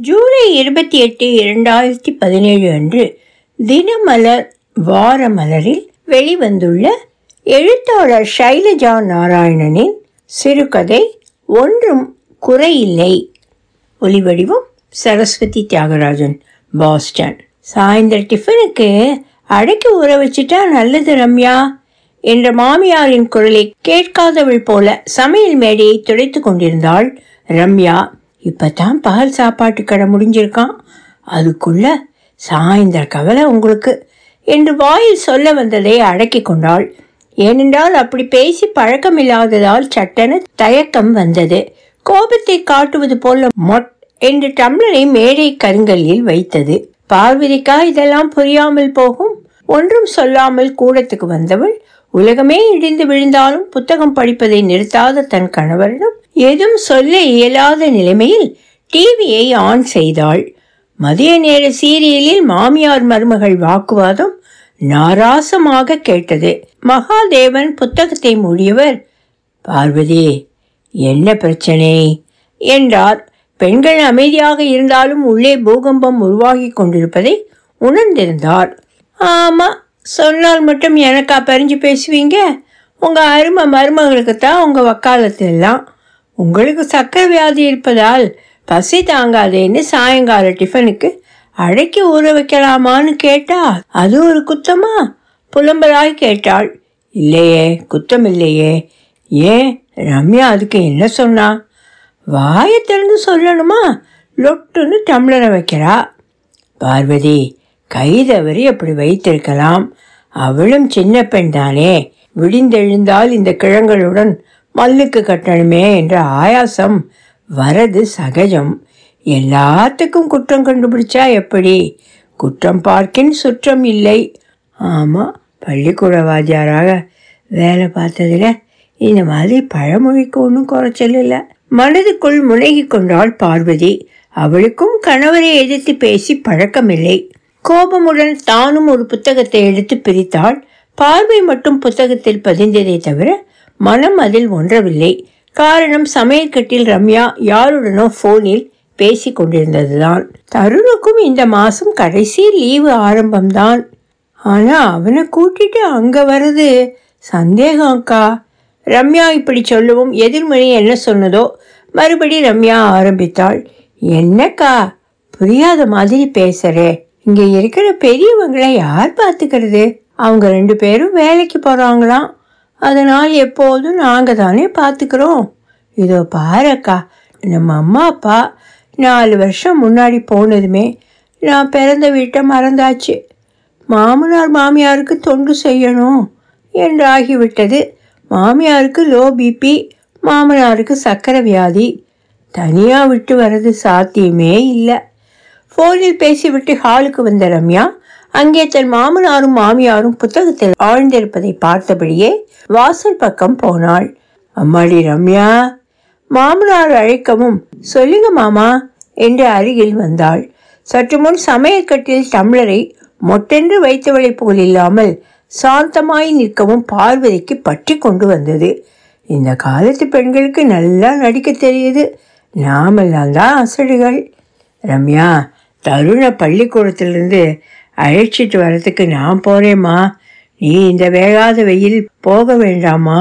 ஜூலை இருபத்தி எட்டு இரண்டாயிரத்தி பதினேழு அன்று தினமலர் வார மலரில் வெளிவந்துள்ள எழுத்தாளர் ஷைலஜா நாராயணனின் சிறுகதை ஒன்றும் குறையில்லை ஒலிவடிவம் சரஸ்வதி தியாகராஜன் பாஸ்டன். சாயந்தர டிஃபனுக்கு அடைக்கு ஊற வச்சுட்டா நல்லது ரம்யா என்ற மாமியாரின் குரலை கேட்காதவள் போல சமையல் மேடையை துடைத்து கொண்டிருந்தாள் ரம்யா. இப்பதான் பகல் சாப்பாட்டு கடை முடிஞ்சிருக்கான் அதுக்குள்ள சாயந்தர கவலை உங்களுக்கு என்று வாயில் சொல்ல வந்ததை அடக்கி கொண்டாள். ஏனென்றால் அப்படி பேசி பழக்கமில்லாததால் சட்டென தயக்கம் வந்தது. கோபத்தை காட்டுவது போல மொட் என்று டம்ளரை மேடை கருங்கல்லில் வைத்தது. பார்வதிக்கா இதெல்லாம் புரியாமல் போகும். ஒன்றும் சொல்லாமல் கூடத்துக்கு வந்தவள் உலகமே இடிந்து விழுந்தாலும் புத்தகம் படிப்பதை நிறுத்தாத தன் கணவரிடம் எதுவும் சொல்ல இயலாத நிலைமையில் டிவியை ஆன் செய்தாள். மதிய நேர சீரியலில் மாமியார் மருமகள் வாக்குவாதம் நாராசமாக கேட்டது. மகாதேவன் புத்தகத்தை மூடியவர் பார்வதி என்ன பிரச்சனை? என்றார். பெண்கள் அமைதியாக இருந்தாலும் உள்ளே பூகம்பம் உருவாகி கொண்டிருப்பதை உணர்ந்திருந்தார். ஆமா சொன்னால் மட்டும் எனக்கா பறிஞ்சு பேசுவீங்க? உங்கள் அருமை மருமகளுக்கு தான் உங்கள் வக்காலத்து எல்லாம். உங்களுக்கு சக்கரை வியாதி இருப்பதால் பசி தாங்காதேன்னு சாயங்கால டிஃபனுக்கு அழைக்கி ஊற வைக்கலாமான்னு கேட்டா அது ஒரு குத்தமா? புலம்பலாய் கேட்டாள். இல்லையே குத்தம் இல்லையே ஏன்? ரம்யா அதுக்கு என்ன சொன்னா? வாயை திறந்து சொல்லணுமா? லொட்டுன்னு டம்ளரை வைக்கிறா. பார்வதி கைதவறி அப்படி வைத்திருக்கலாம். அவளும் சின்ன பெண் தானே. விடிந்தெழுந்தால் இந்த கிழங்களுடன் மல்லுக்கு கட்டணுமே என்ற ஆயாசம் வரது சகஜம். எல்லாத்துக்கும் குற்றம் கண்டுபிடிச்சா எப்படி? குற்றம் பார்க்கின் சுற்றம் இல்லை. ஆமாம் பள்ளிக்கூட வாத்தியாராக வேலை பார்த்ததில் இந்த மாதிரி பழமொழிக்கு ஒன்றும் குறைச்சல் இல்லை. மனதுக்குள் முனகி கொண்டாள் பார்வதி. அவளுக்கும் கணவரை எதிர்த்து பேசி பழக்கமில்லை. கோபமுடன் தானும் ஒரு புத்தகத்தை எடுத்து பிரித்தாள். பார்வை மட்டும் புத்தகத்தில் பதிந்ததை தவிர மனம் அதில் ஒன்றவில்லை. காரணம் சமையற்கட்டில் ரம்யா யாருடனோ போனில் பேசி கொண்டிருந்ததுதான். தருணுக்கும் இந்த மாசம் கடைசி லீவு ஆரம்பம்தான். ஆனா அவனை கூட்டிட்டு அங்க வர்றது சந்தேகம் அக்கா ரம்யா இப்படி சொல்லவும் எதிர்மணி என்ன சொன்னதோ மறுபடி ரம்யா ஆரம்பித்தாள். என்னக்கா புரியாத மாதிரி பேசுகிறே இங்க இருக்கிற பெரியவங்களை யார் பார்த்துக்கிறது? அவங்க ரெண்டு பேரும் வேலைக்கு போறாங்களாம். அதனால் எப்போதும் நாங்க தானே பார்த்துக்கிறோம். இதோ பாருக்கா நம்ம அம்மா அப்பா நாலு வருஷம் முன்னாடி போனதுமே நான் பிறந்த வீட்டை மறந்தாச்சு. மாமனார் மாமியாருக்கு தொண்டு செய்யணும் என்றாகிவிட்டது. மாமியாருக்கு லோ பிபி மாமனாருக்கு சக்கரை வியாதி. தனியாக விட்டு வர்றது சாத்தியமே இல்லை. ஃபோனில் பேசிவிட்டு ஹாலுக்கு வந்த ரம்யா அங்கே தன் மாமனாரும் மாமியாரும் புத்தகத்தில் ஆழ்ந்திருப்பதை பார்த்தபடியே வாசல் பக்கம் போனாள். அம்மாடி ரம்யா மாமனார் அழைக்கவும் சொல்லுங்க மாமா என்று அருகில் வந்தாள். சற்று முன் சமையற்கட்டில் டம்ளரை மொட்டென்று வைத்தவளைப் போல் இல்லாமல் சாந்தமாய் நிற்கவும் பார்வதிக்கு பற்றி கொண்டு வந்தது. இந்த காலத்து பெண்களுக்கு நல்லா நடிக்க தெரியுது. நாமெல்லாம் தான் அசடுகள். ரம்யா தருண பள்ளிக்கூடத்திலிருந்து அழைச்சிட்டு வரத்துக்கு நான் போகிறேம்மா நீ இந்த வேகாத வெயில் போக வேண்டாமா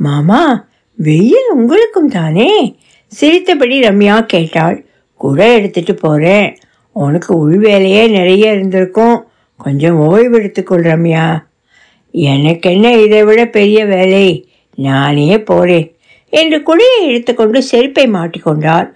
மாமா வெயில் உங்களுக்கும் தானே? சிரித்தபடி ரம்யா கேட்டாள். கூட எடுத்துட்டு போகிறேன் உனக்கு உள் வேலையே நிறைய இருந்திருக்கும். கொஞ்சம் ஓய்வு எடுத்துக்கொள் ரம்யா. எனக்கு என்ன இதை விட பெரிய வேலை? நானே போகிறேன் என்று குழியை எடுத்துக்கொண்டு செருப்பை மாட்டிக்கொண்டார்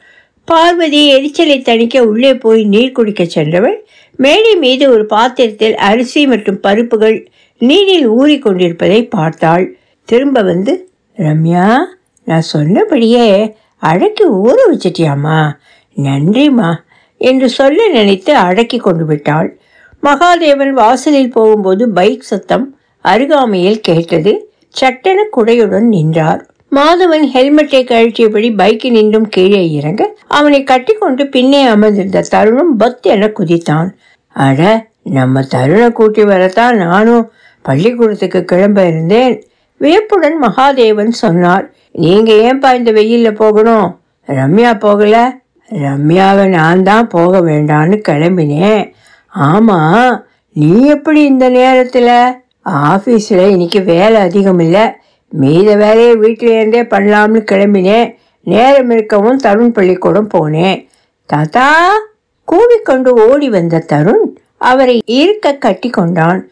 பார்வதி எரிச்சலை தணிக்க உள்ளே போய் நீர் குடிக்க சென்றவள் மேடை மீது ஒரு பாத்திரத்தில் அரிசி மற்றும் பருப்புகள் நீரில் ஊறி கொண்டிருப்பதை பார்த்தாள். திரும்ப வந்து ரம்யா நான் சொன்னபடியே அடக்கி ஊற வச்சிட்டியாம்மா. நன்றிம்மா என்று சொல்ல நினைத்து அடக்கி கொண்டு விட்டாள். மகாதேவன் வாசலில் போகும்போது பைக் சத்தம் அருகாமையில் கேட்டது. சட்டென குடையுடன் நின்றார். மாதவன் ஹெல்மெட்டை கழற்றியபடி பைக்கில் நின்றும் கீழே இறங்க அவனை கட்டிக்கொண்டு பின்னே அமர்ந்திருந்த தருணம் பத் என குதித்தான். அட நம்ம தருணை கூட்டி வரத்தான் நானும் பள்ளிக்கூடத்துக்கு கிளம்ப இருந்தேன். வியப்புடன் மகாதேவன் சொன்னார் நீங்க ஏன்பா இந்த வெயில்ல போகணும்? ரம்யா போகல? ரம்யாவை நான் தான் போக வேண்டான்னு கிளம்பினேன். ஆமாம் நீ எப்படி இந்த நேரத்தில்? ஆஃபீஸில் இன்னைக்கு வேலை அதிகம் இல்லை மீத வேலையை வீட்டிலேருந்தே பண்ணலாம்னு கிளம்பினேன். நேரம் இருக்கவும் தருண் பள்ளிக்கூடம் போனேன். தாத்தா கூவிக்கொண்டு ஓடி வந்த தருண் அவரை இருக்க கட்டி கொண்டான்.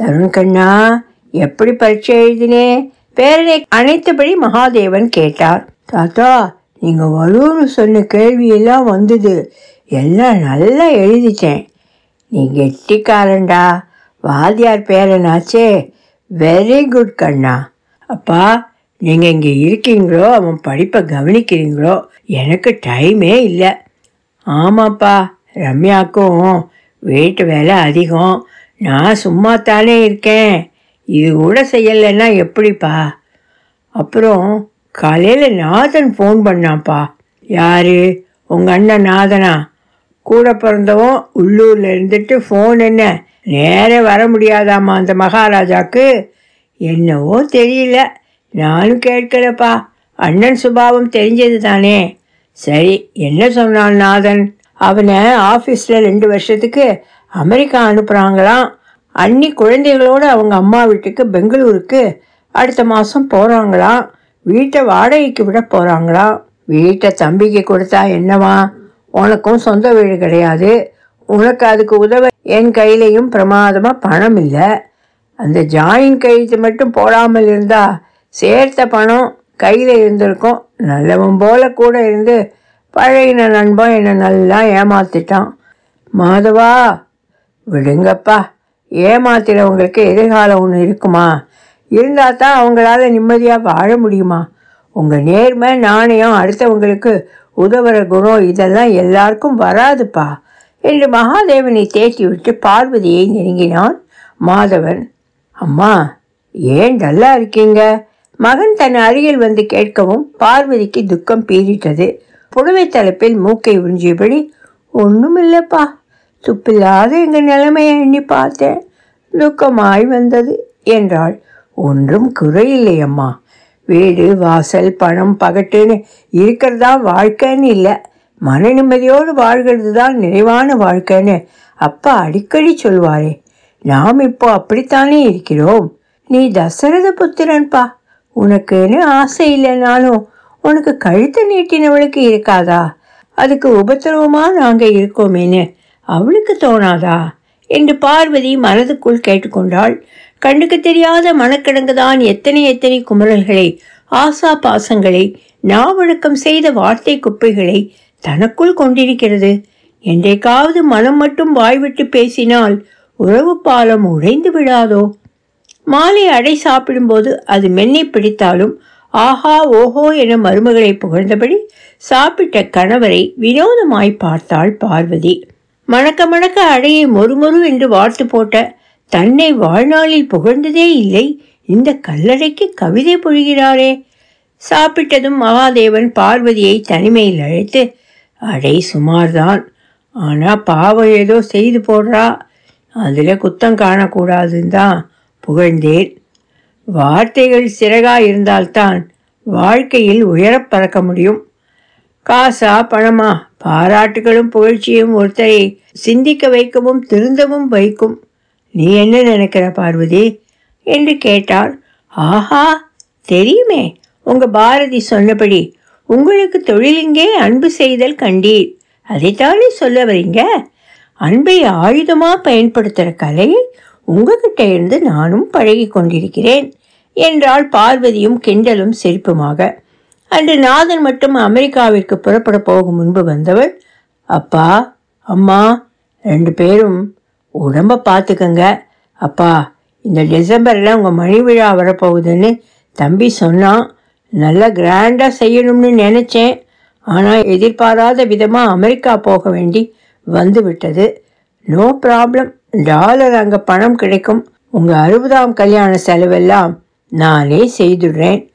தருண் கண்ணா எப்படி பரீட்சை எழுதினே? பேரனை அனைத்தபடி மகாதேவன் கேட்டார். தாத்தா நீங்கள் வரும்னு சொன்ன கேள்வியெல்லாம் வந்தது. எல்லாம் நல்லா எழுதிட்டேன். நீ கெட்டிக்காரன்டா. வாத்தியார் பேரனாச்சே. வெரி குட் கண்ணா. அப்பா நீங்கள் இங்கே இருக்கீங்களோ அவன் படிப்பை கவனிக்கிறீங்களோ எனக்கு டைமே இல்லை. ஆமாப்பா ரம்யாக்கும் வீட்டு வேலை அதிகம். நான் சும்மா தானே இருக்கேன். இது கூட செய்யலைன்னா எப்படிப்பா? அப்புறம் காலையில் நாதன் ஃபோன் பண்ணான்ப்பா. யாரு? உங்கள் அண்ணன் நாதனா? கூட பிறந்தவன் உள்ளூரில் இருந்துட்டு ஃபோன் என்ன? நேரே வர முடியாதாம்மா அந்த மகாராஜாக்கு? என்னவோ தெரியல. நானும் கேட்கலப்பா. அண்ணன் சுபாவம் தெரிஞ்சது தானே. சரி என்ன சொன்னான் நாதன்? அவனை ஆஃபீஸில் ரெண்டு வருஷத்துக்கு அமெரிக்கா அனுப்புகிறாங்களாம் அன்னி குழந்தைகளோடு அவங்க அம்மா வீட்டுக்கு பெங்களூருக்கு அடுத்த மாதம் போகிறாங்களாம் வீட்டை வாடகைக்கு விட போகிறாங்களாம் வீட்டை தம்பிக்கு கொடுத்தா என்னவா? உனக்கும் சொந்த வீடு கிடையாது. உனக்கு அதுக்கு உதவ என் கையிலையும் பிரமாதமாக பணம் இல்லை. அந்த ஜாயின் கைத்து மட்டும் போடாமல் இருந்தால் சேர்த்த பணம் கையில் இருந்திருக்கும். நல்லவன் போல கூட இருந்து பழகின நண்பன் என்னை நல்லா ஏமாத்திட்டான். மாதவா விடுங்கப்பா. ஏமாத்திரவங்களுக்கு எதிர்காலம் ஒன்று இருக்குமா? இருந்தால் தான் அவங்களால நிம்மதியாக வாழ முடியுமா? உங்கள் நேர்மை நாணயம் அடுத்தவங்களுக்கு உதவுற குணம் இதெல்லாம் எல்லாருக்கும் வராதுப்பா. என்று மகாதேவனை தேற்றி விட்டு பார்வதியை நெருங்கினான் மாதவன். அம்மா ஏன் டல்லா இருக்கீங்க? மகன் தன் அருகில் வந்து கேட்கவும் பார்வதிக்கு துக்கம் பீறிட்டது. புடவை தலைப்பில் மூக்கை உறிஞ்சியபடி ஒன்றும் இல்லைப்பா துப்பில்லாத எங்கள் நிலைமையை எண்ணி பார்த்தேன். துக்கமாய் வந்தது என்றாள். ஒன்றும் குறையில்லை அம்மா. வீடு வாசல் பணம் பகட்டுன்னு இருக்கிறதா வாழ்க்கைன்னு இல்லை. மன நிம்மதியோடு வாழ்கிறது தான் நிறைவான வாழ்க்கைன்னு அப்பா அடிக்கடி சொல்வாரே. நாம் இப்போ அப்படித்தானே இருக்கிறோம்? நீ தசரத புத்திரன்பா. உனக்குன்னு ஆசை இல்லைனாலும் உனக்கு கழுத்தை நீட்டினவளுக்கு இருக்காதா? அதுக்கு உபத்திரவமாக நாங்கள் இருக்கோமேன்னு அவளுக்கு தோணாதா? என்று பார்வதி மனதுக்குள் கேட்டுக்கொண்டாள். கண்ணுக்கு தெரியாத மனக்கிடங்குதான் எத்தனை எத்தனை குமரல்களை ஆசா பாசங்களை நாவழக்கம் செய்த வார்த்தை குப்பைகளை தனக்குள் கொண்டிருக்கிறது. என்றைக்காவது மனம் மட்டும் வாய்விட்டு பேசினால் உறவு பாலம் உடைந்து விடாதோ மாலை அடை சாப்பிடும்போது அது மென்னை பிடித்தாலும் ஆஹா ஓஹோ என மருமகளை புகழ்ந்தபடி சாப்பிட்ட கணவரை வினோதமாய் பார்த்தாள் பார்வதி. மணக்க மணக்க அடையை மொறுமொறு என்று வார்த்து போட்ட தன்னை வாழ்நாளில் புகழ்ந்ததே இல்லை இந்த கல்லறைக்கு கவிதை பொழிகிறாரே சாப்பிட்டதும் மகாதேவன் பார்வதியை தனிமையில் அழைத்து அடை சுமார்தான். ஆனால் பாவம் ஏதோ செய்து போடுறா. அதில் குத்தம் காணக்கூடாதுன்னு தான் புகழ்ந்தேன். வார்த்தைகள் சிறகா இருந்தால்தான் வாழ்க்கையில் உயரப் பறக்க முடியும். காசா பணமா? பாராட்டுகளும் புகழ்ச்சியும் ஒருத்தரை சிந்திக்க வைக்கவும் திருந்தவும் வைக்கும். நீ என்ன நினைக்கிற பார்வதி? என்று கேட்டார். ஆஹா தெரியுமே. உங்க பாரதி சொன்னபடி உங்களுக்கு தொழிலிங்கே அன்பு செய்தல் கண்டீர். அதைத்தானே சொல்ல வரீங்க? அன்பை ஆயுதமாக பயன்படுத்துகிற கலையை உங்ககிட்ட இருந்து நானும் பழகி கொண்டிருக்கிறேன் என்றால் பார்வதியும் கிண்டலும் சிரிப்புமாக. அன்று நாதன் மட்டும் அமெரிக்காவிற்கு புறப்பட போகும் முன்பு வந்தவள் அப்பா அம்மா ரெண்டு பேரும் உடம்ப பார்த்துக்கங்க அப்பா இந்த டிசம்பரில் உங்கள் மணி விழா வரப்போகுதுன்னு தம்பி சொன்னான். நல்லா கிராண்டாக செய்யணும்னு நினச்சேன். ஆனால் எதிர்பாராத விதமாக அமெரிக்கா போக வேண்டி வந்துவிட்டது. No problem. டாலர் அங்கே பணம் கிடைக்கும். உங்கள் அறுபதாம் கல்யாண செலவெல்லாம் நானே செய்துடுறேன்.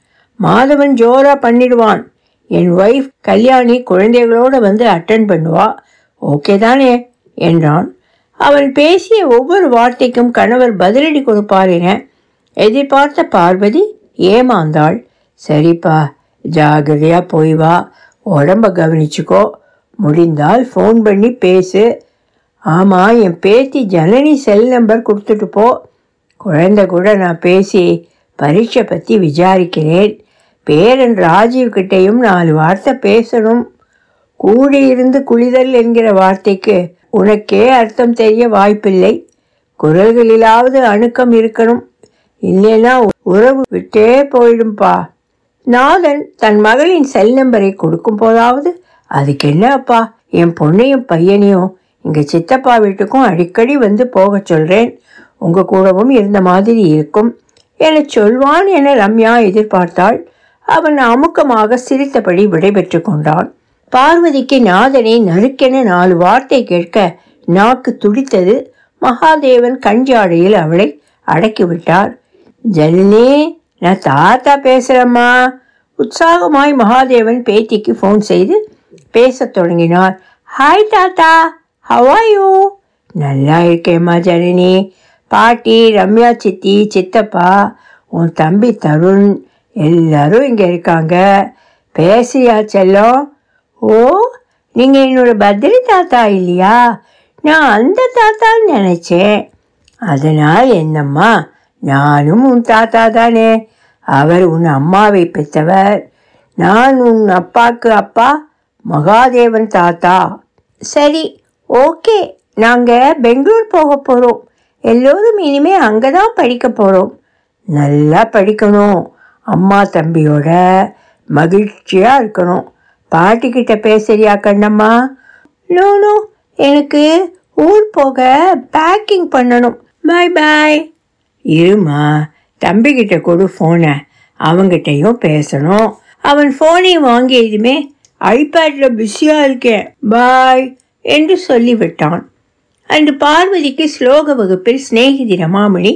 மாதவன் ஜோரா பண்ணிடுவான். என் ஒய்ஃப் கல்யாணி குழந்தைகளோடு வந்து அட்டன் பண்ணுவா. ஓகே தானே? என்றான். அவன் பேசிய ஒவ்வொரு வார்த்தைக்கும் கணவர் பதிலடி கொடுப்பார் என எதிர்பார்த்த பார்வதி ஏமாந்தாள். சரிப்பா ஜாகிரதையாக போய் வா. உடம்ப கவனிச்சுக்கோ. முடிந்தால் ஃபோன் பண்ணி பேசு. ஆமாம் என் பேத்தி ஜனனி செல் நம்பர் கொடுத்துட்டு போ. குழந்தை கூட நான் பேசி பரீட்சை பற்றி விசாரிக்கிறேன். பேரன் ராஜீவ் கிட்டேயும் நாலு வார்த்தை பேசணும். கூடியிருந்து குளிதல் என்கிற வார்த்தைக்கு உனக்கே அர்த்தம் தெரிய வாய்ப்பில்லை. குரல்களிலாவது அணுக்கம் இருக்கணும். இல்லைன்னா உறவு விட்டே போயிடும்பா. நாதன் தன் மகளின் செல் நம்பரை கொடுக்கும் போதாவது அதுக்கு என்னப்பா என் பொண்ணையும் பையனையும் எங்கள் சித்தப்பா வீட்டுக்கும் அடிக்கடி வந்து போக சொல்கிறேன் உங்க கூடவும் இருந்த மாதிரி இருக்கும். என சொல்வான் என ரம்யா எதிர்பார்த்தாள். அவன் அமுக்கமாக சிரித்தபடி விடைபெற்று கொண்டான். பார்வதிக்கு நாதனை நறுக்கென நாலு வார்த்தை கேட்க நாக்கு துடித்தது. மகாதேவன் கஞ்சாடையில் அவளை அடக்கிவிட்டார். ஜனனி நான் தாத்தா பேசுகிறேம்மா உற்சாகமாய் மகாதேவன் பேத்திக்கு ஃபோன் செய்து பேசத் தொடங்கினார். ஹாய் தாத்தா. ஹவாயோ நல்லா இருக்கேம்மா ஜனனி. பாட்டி ரம்யா சித்தி சித்தப்பா உன் தம்பி தருண் எல்லாரும் இங்கே இருக்காங்க. பேசியா செல்லம்? ஓ நீங்கள் என்னோட பத்ரி தாத்தா இல்லையா? நான் அந்த தாத்தான்னு நினச்சேன். அதனால் என்னம்மா நானும் உன் தாத்தா தானே. அவர் உன் அம்மாவை பெற்றவர். நான் உன் அப்பாவுக்கு அப்பா மகாதேவன் தாத்தா. சரி ஓகே நாங்கள் பெங்களூர் போக போகிறோம் எல்லோரும் இனிமே அங்கே தான் படிக்க போகிறோம் நல்லா படிக்கணும். அம்மா தம்பியோட மகிழ்ச்சியாக இருக்கணும். பாட்டிக்கிட்ட பேசுறியா கண்ணம்மா? நோ நோ எனக்கு ஊர் போக பேக்கிங் பண்ணணும். பாய் பாய் இருமா தம்பிக்கிட்ட கொடு ஃபோனை அவங்கிட்டையும் பேசணும். அவன் ஃபோனை வாங்கியதுமே ஐபேட்ல பிஸியாக இருக்கேன். பாய் என்று சொல்லிவிட்டான். அன்று பார்வதிக்கு ஸ்லோக வகுப்பில் சிநேகிதி ரமாமணி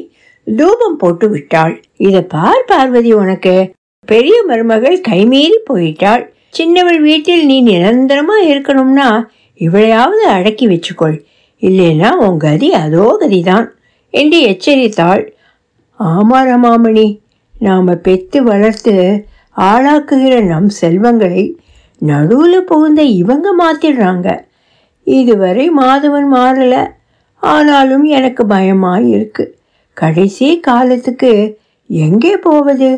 தூபம் போட்டு விட்டாள். இத பார் பார்வதி உனக்கு. பெரிய மருமகள் கைமீறி போயிட்டாள். சின்னவள் வீட்டில் நீ நிரந்தரமா இருக்கணும்னா இவளையாவது அடக்கி வச்சுக்கொள். இல்லைன்னா உன் கதி அதோ கதிதான் என்று எச்சரித்தாள். ஆமா ரமாமணி நாம பெத்து வளர்த்து ஆளாக்குகிற நம் செல்வங்களை நடுவில் புகுந்த இவங்க மாத்திடுறாங்க. இதுவரை மாதவன் மாறலை. ஆனாலும் எனக்கு பயமாக இருக்கு கடைசி காலத்துக்கு எங்கே போவது?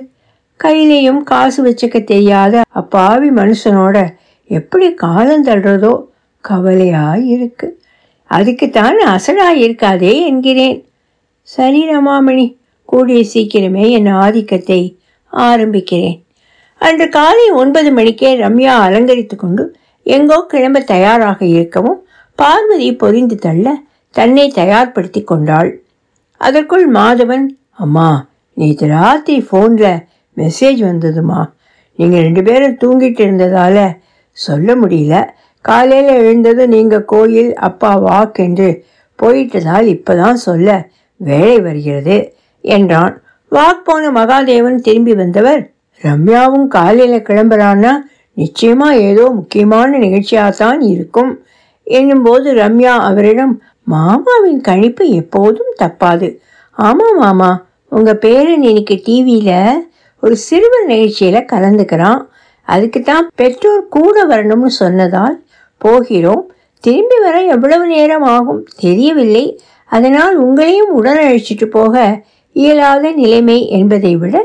கையிலையும் காசு வச்சுக்க தெரியாத அப்பாவி மனுஷனோட எப்படி காலம் தள்ளுறதோ கவலையாக இருக்கு அதுக்குத்தான் அசடாக இருக்காதே என்கிறேன். சரி ரமாமணி கூடிய சீக்கிரமே என் ஆதிக்கத்தை ஆரம்பிக்கிறேன். அன்று காலை ஒன்பது மணிக்கே ரம்யா அலங்கரித்து கொண்டு எங்கோ கிளம்ப தயாராக இருக்கவும் பார்வதி பொரிந்து தள்ள தன்னை தயார்படுத்தி கொண்டாள். அதற்குள் மாதவன் அம்மா நேற்று ராத்திரி ஃபோனில் மெசேஜ் வந்ததுமா? நீங்கள் ரெண்டு பேரும் தூங்கிட்டு இருந்ததால் சொல்ல முடியல. காலையில் எழுந்ததும் நீங்கள் கோயில் அப்பா வாக் என்று போயிட்டதால் இப்போதான் சொல்ல வேலை வருகிறது என்றான். வாக் போன மகாதேவன் திரும்பி வந்தவர் ரம்யாவும் காலையில் கிளம்புறான்னா நிச்சயமா ஏதோ முக்கியமான நிகழ்ச்சியாகத்தான் இருக்கும். என்னும்போது ரம்யா அவரிடம் மாமாவின் கணிப்பு எப்போதும் தப்பாது. ஆமாம் மாமா. உங்கள் பேரன் இன்னைக்கு டிவியில் ஒரு சிறுவர் நிகழ்ச்சியில் கலந்துக்கிறான். அதுக்கு தான் பெற்றோர் கூட வரணும்னு சொன்னதால் போகிறோம். திரும்பி வர எவ்வளவு நேரம் ஆகும் தெரியவில்லை. அதனால் உங்களையும் உடன் அழைச்சிட்டு போக இயலாத நிலைமை என்பதை விட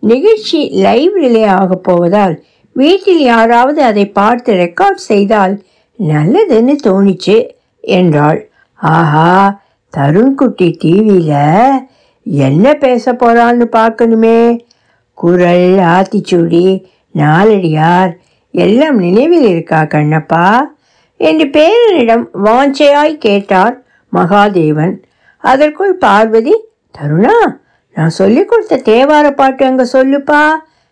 நிகழ்ச்சி லைவ் ரிலே ஆகப் போவதால் வீட்டில் யாராவது அதை பார்த்து ரெக்கார்ட் செய்தால் நல்லதுன்னு தோணிச்சு என்றாள். ஆஹா தருண்குட்டி டிவியில் என்ன பேச போகிறான்னு பார்க்கணுமே. குரல் ஆத்திச்சூடி நாலடியார் எல்லாம் நினைவில் இருக்கா கண்ணப்பா? என்று பேரனிடம் வாஞ்சையாய் கேட்டார் மகாதேவன். அதற்குள் பார்வதி தருணா நான் சொல்லிக் கொடுத்த தேவார பாட்டு அங்க சொல்லுப்பா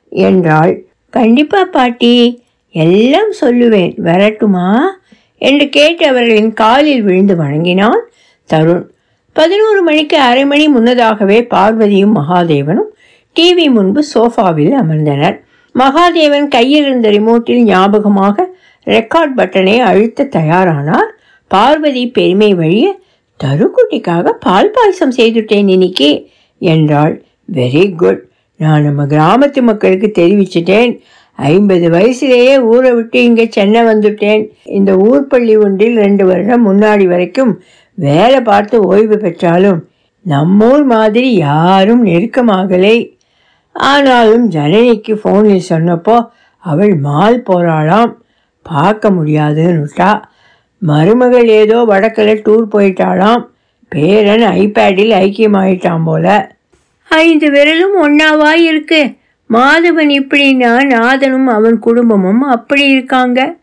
என்றாள். கண்டிப்பா பாட்டி எல்லாம் சொல்லுவேன். வரட்டுமா? என்று கேட்டு அவர்களின் காலில் விழுந்து வணங்கினான் தருண். பதினோரு மணிக்கு அரை மணி முன்னதாகவே பார்வதியும் மகாதேவனும் டிவி முன்பு சோஃபாவில் அமர்ந்தனர். மகாதேவன் கையில் இருந்த ரிமோட்டில் ஞாபகமாக ரெக்கார்ட் பட்டனை அழுத்த தயாரானார். பார்வதி பெருமை வழிய தருக்குட்டிக்காக பால் பாயசம் செய்துட்டேன் இன்னைக்கு. என்றாள். வெரி குட் நான் நம்ம கிராமத்து மக்களுக்கு தெரிவிச்சிட்டேன். ஐம்பது வயசுலேயே ஊரை விட்டு இங்கே சென்னை வந்துட்டேன். இந்த ஊர் பள்ளி ஒன்றில் ரெண்டு வருடம் முன்னாடி வரைக்கும் வேலை பார்த்து ஓய்வு பெற்றாலும் நம்மூர் மாதிரி யாரும் நெருக்கமாகலை. ஆனாலும் ஜனனிக்கு ஃபோனில் சொன்னப்போ அவள் மால் போகிறாளாம் பார்க்க முடியாதுன்னுட்டா. மருமகள் ஏதோ வடக்கில் டூர் போயிட்டாளாம். பேரன் ஐபேடில் ஐக்கியமாயிட்டான் போல. ஐந்து விரலும் ஒன்னாவா இருக்கு. மாதவன் இப்படின்னா நாதனும் அவன் குடும்பமும் அப்படி இருக்காங்க?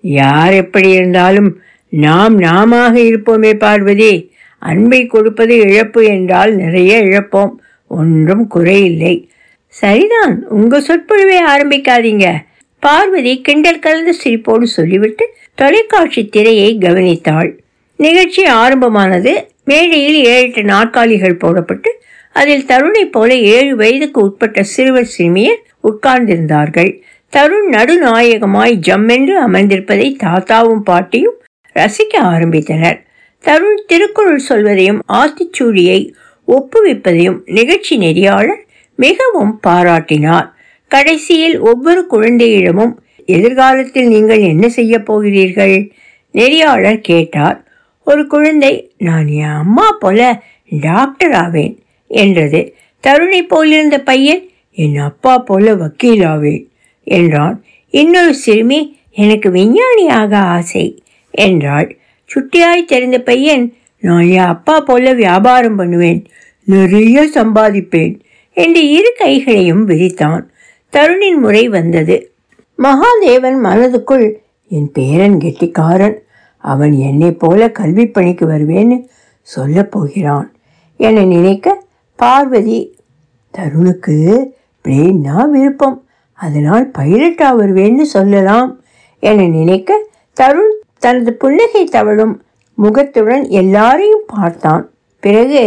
யார் எப்படி இருந்தாலும் நாம் நாமாக இருப்போமே பார்வதி. அன்பை கொடுப்பது இழப்பு என்றால் நிறைய இழப்போம். ஒன்றும் குறையில்லை. சரிதான் உங்க சொற்பொழிவை ஆரம்பிக்காதீங்க. பார்வதி கிண்டல் கலந்த சிரிப்போடு சொல்லிவிட்டு தொலைக்காட்சி திரையை கவனித்தாள். நிகழ்ச்சி ஆரம்பமானது மேடையில் ஏழு எட்டு நாற்காலிகள் போடப்பட்டு அதில் தருணை போல ஏழு வயதுக்கு உட்பட்ட சிறுவர் சிறுமியர் உட்கார்ந்திருந்தார்கள். தருண் நடுநாயகமாய் ஜம்மென்று அமர்ந்திருப்பதை தாத்தாவும் பாட்டியும் ரசிக்க ஆரம்பித்தனர். தருண் திருக்குறள் சொல்வதையும் ஆத்திச்சூடியை ஒப்புவிப்பதையும் நிகழ்ச்சி நெறியாளர் மிகவும் பாராட்டினார். கடைசியில் ஒவ்வொரு குழந்தையிடமும் எதிர்காலத்தில் நீங்கள் என்ன செய்ய போகிறீர்கள்? நெறியாளர் கேட்டார். ஒரு குழந்தை நான் என் அம்மா போல டாக்டர் ஆவேன் என்றது. தருணை போலிருந்த பையன் என் அப்பா போல வக்கீல் ஆவேன் என்றான். இன்னொரு சிறுமி எனக்கு விஞ்ஞானியாக ஆசை என்றாள். சுட்டியாய் தெரிந்த பையன் நான் என் அப்பா போல வியாபாரம் பண்ணுவேன் நிறைய சம்பாதிப்பேன் என்று இரு கைகளையும் விரித்தான். தருணின் முறை வந்தது. மகாதேவன் மனதுக்குள் என் பேரன் கெட்டிக்காரன் அவன் என்னை போல கல்வி பணிக்கு வருவேன்னு சொல்லப் போகிறான் என நினைக்க பார்வதி தருணுக்கு பிளேன்னா விருப்பம். அதனால் பைலட்டாக வருவேன்னு சொல்லலாம் என நினைக்க தருண் தனது புன்னகை தவழும் முகத்துடன் எல்லாரையும் பார்த்தான். பிறகு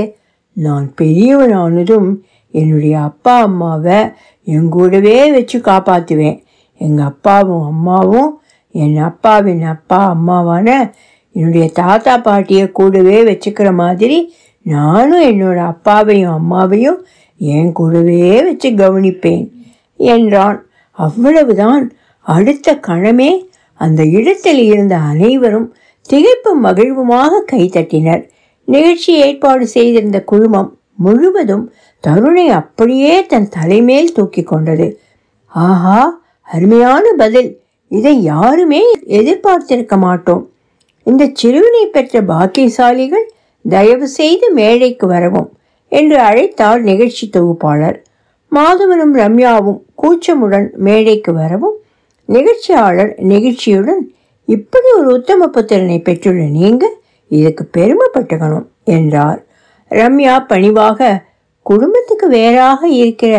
நான் பெரியவனானதும் என்னுடைய அப்பா அம்மாவை எங்கூடவே வச்சு காப்பாற்றுவேன் எங்கள் அப்பாவும் அம்மாவும் என் அப்பாவின் அப்பா அம்மாவான என்னுடைய தாத்தா பாட்டியை கூடவே வச்சுக்கிற மாதிரி நானும் என்னோட அப்பாவையும் அம்மாவையும் என் கூடவே வச்சு கவனிப்பேன் என்றான். அவ்வளவுதான். அடுத்த கணமே அந்த இடத்தில் இருந்த அனைவரும் திகைப்பும் மகிழ்வுமாக கைத்தட்டினர் நிகழ்ச்சி ஏற்பாடு செய்திருந்த குழுமம் முழுவதும் தருணை அப்படியே தன் தலைமேல் தூக்கி கொண்டது. ஆஹா அருமையான பதில். இதை யாருமே எதிர்பார்த்திருக்க மாட்டோம். இந்த சிறுவனை பெற்ற பாக்கியசாலிகள் தயவு செய்து மேடைக்கு வரவும் என்று அழைத்தார் நிகழ்ச்சி தொகுப்பாளர். மாதவனும் ரம்யாவும் கூச்சமுடன் மேடைக்கு வரவும் நிகழ்ச்சியாளர் நிகழ்ச்சியுடன் இப்படி ஒரு உத்தம புத்திரனை பெற்றுள்ள நீங்க இதுக்கு பெருமைப்பட்டுக்கணும் என்றார். ரம்யா பணிவாக குடும்பத்துக்கு வேறாக இருக்கிற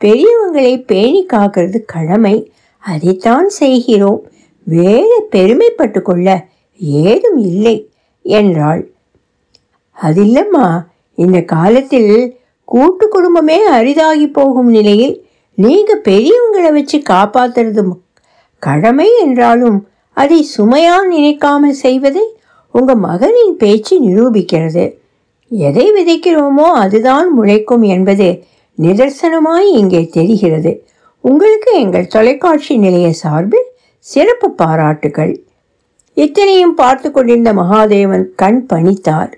பெரியவங்களை பேணி காக்கிறது கடமை. அதைத்தான் செய்கிறோம். வேறு பெருமைப்பட்டு கொள்ள ஏதும் இல்லை என்றாள். அதில்லம்மா இந்த காலத்தில் கூட்டு குடும்பமே அரிதாகி போகும் நிலையில் நீங்க பெரியவங்களை வச்சு காப்பாத்துறது கடமை என்றாலும் அதை சுமையா நினைக்காமல் செய்வதை உங்க மகனின் பேச்சு நிரூபிக்கிறது. எதை விதைக்கிறோமோ அதுதான் முளைக்கும் என்பது நிதர்சனமாய் இங்கே தெரிகிறது. உங்களுக்கு எங்கள் தொலைக்காட்சி நிலைய சார்பில் சிறப்பு பாராட்டுகள். இத்தனையும் பார்த்து கொண்டிருந்த மகாதேவன் கண் பணித்தார்.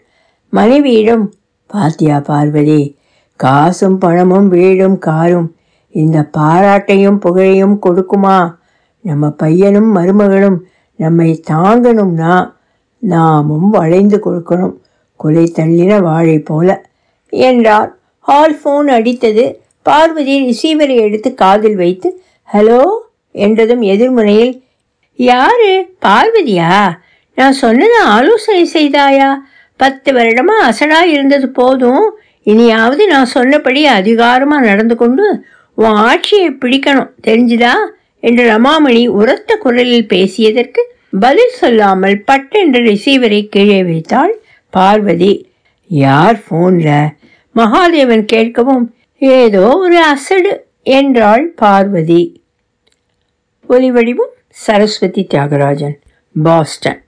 மனைவியிடம் பாத்தியா பார்வதி காசும் பணமும் வீடும் காரும். இந்த பாராட்டையும் புகழையும் கொடுக்குமா? நம்ம பையனும் மருமகளும் நம்மை தாங்கணும்னா நாமும் வளைந்து கொடுக்கணும். கொலை தள்ளின வாழை போல. என்றார். ஹால் ஃபோன் அடித்தது. பார்வதி ரிசீவரை எடுத்து காதில் வைத்து ஹலோ என்றதும் எதிர்முனையில் யாரு? பார்வதியா? நான் சொன்னதை ஆலோசனை செய்தாயா? பத்து வருடமா அசடா இருந்தது போதும். இனியாவது நான் சொன்னபடி அதிகாரமா நடந்து கொண்டு உன் ஆட்சியை பிடிக்கணும். தெரிஞ்சுதா? என்று ரமாமணி உரத்த குரலில் பேசியதற்கு பதில் சொல்லாமல் பட்டென்று ரிசீவரை கீழே வைத்தாள் பார்வதி. யார் ஃபோனில் மகாதேவன் கேட்கவும் ஏதோ ஒரு அசடு என்றாள் பார்வதி. ஒலிவடிவும் சரஸ்வதி தியாகராஜன் பாஸ்டன்.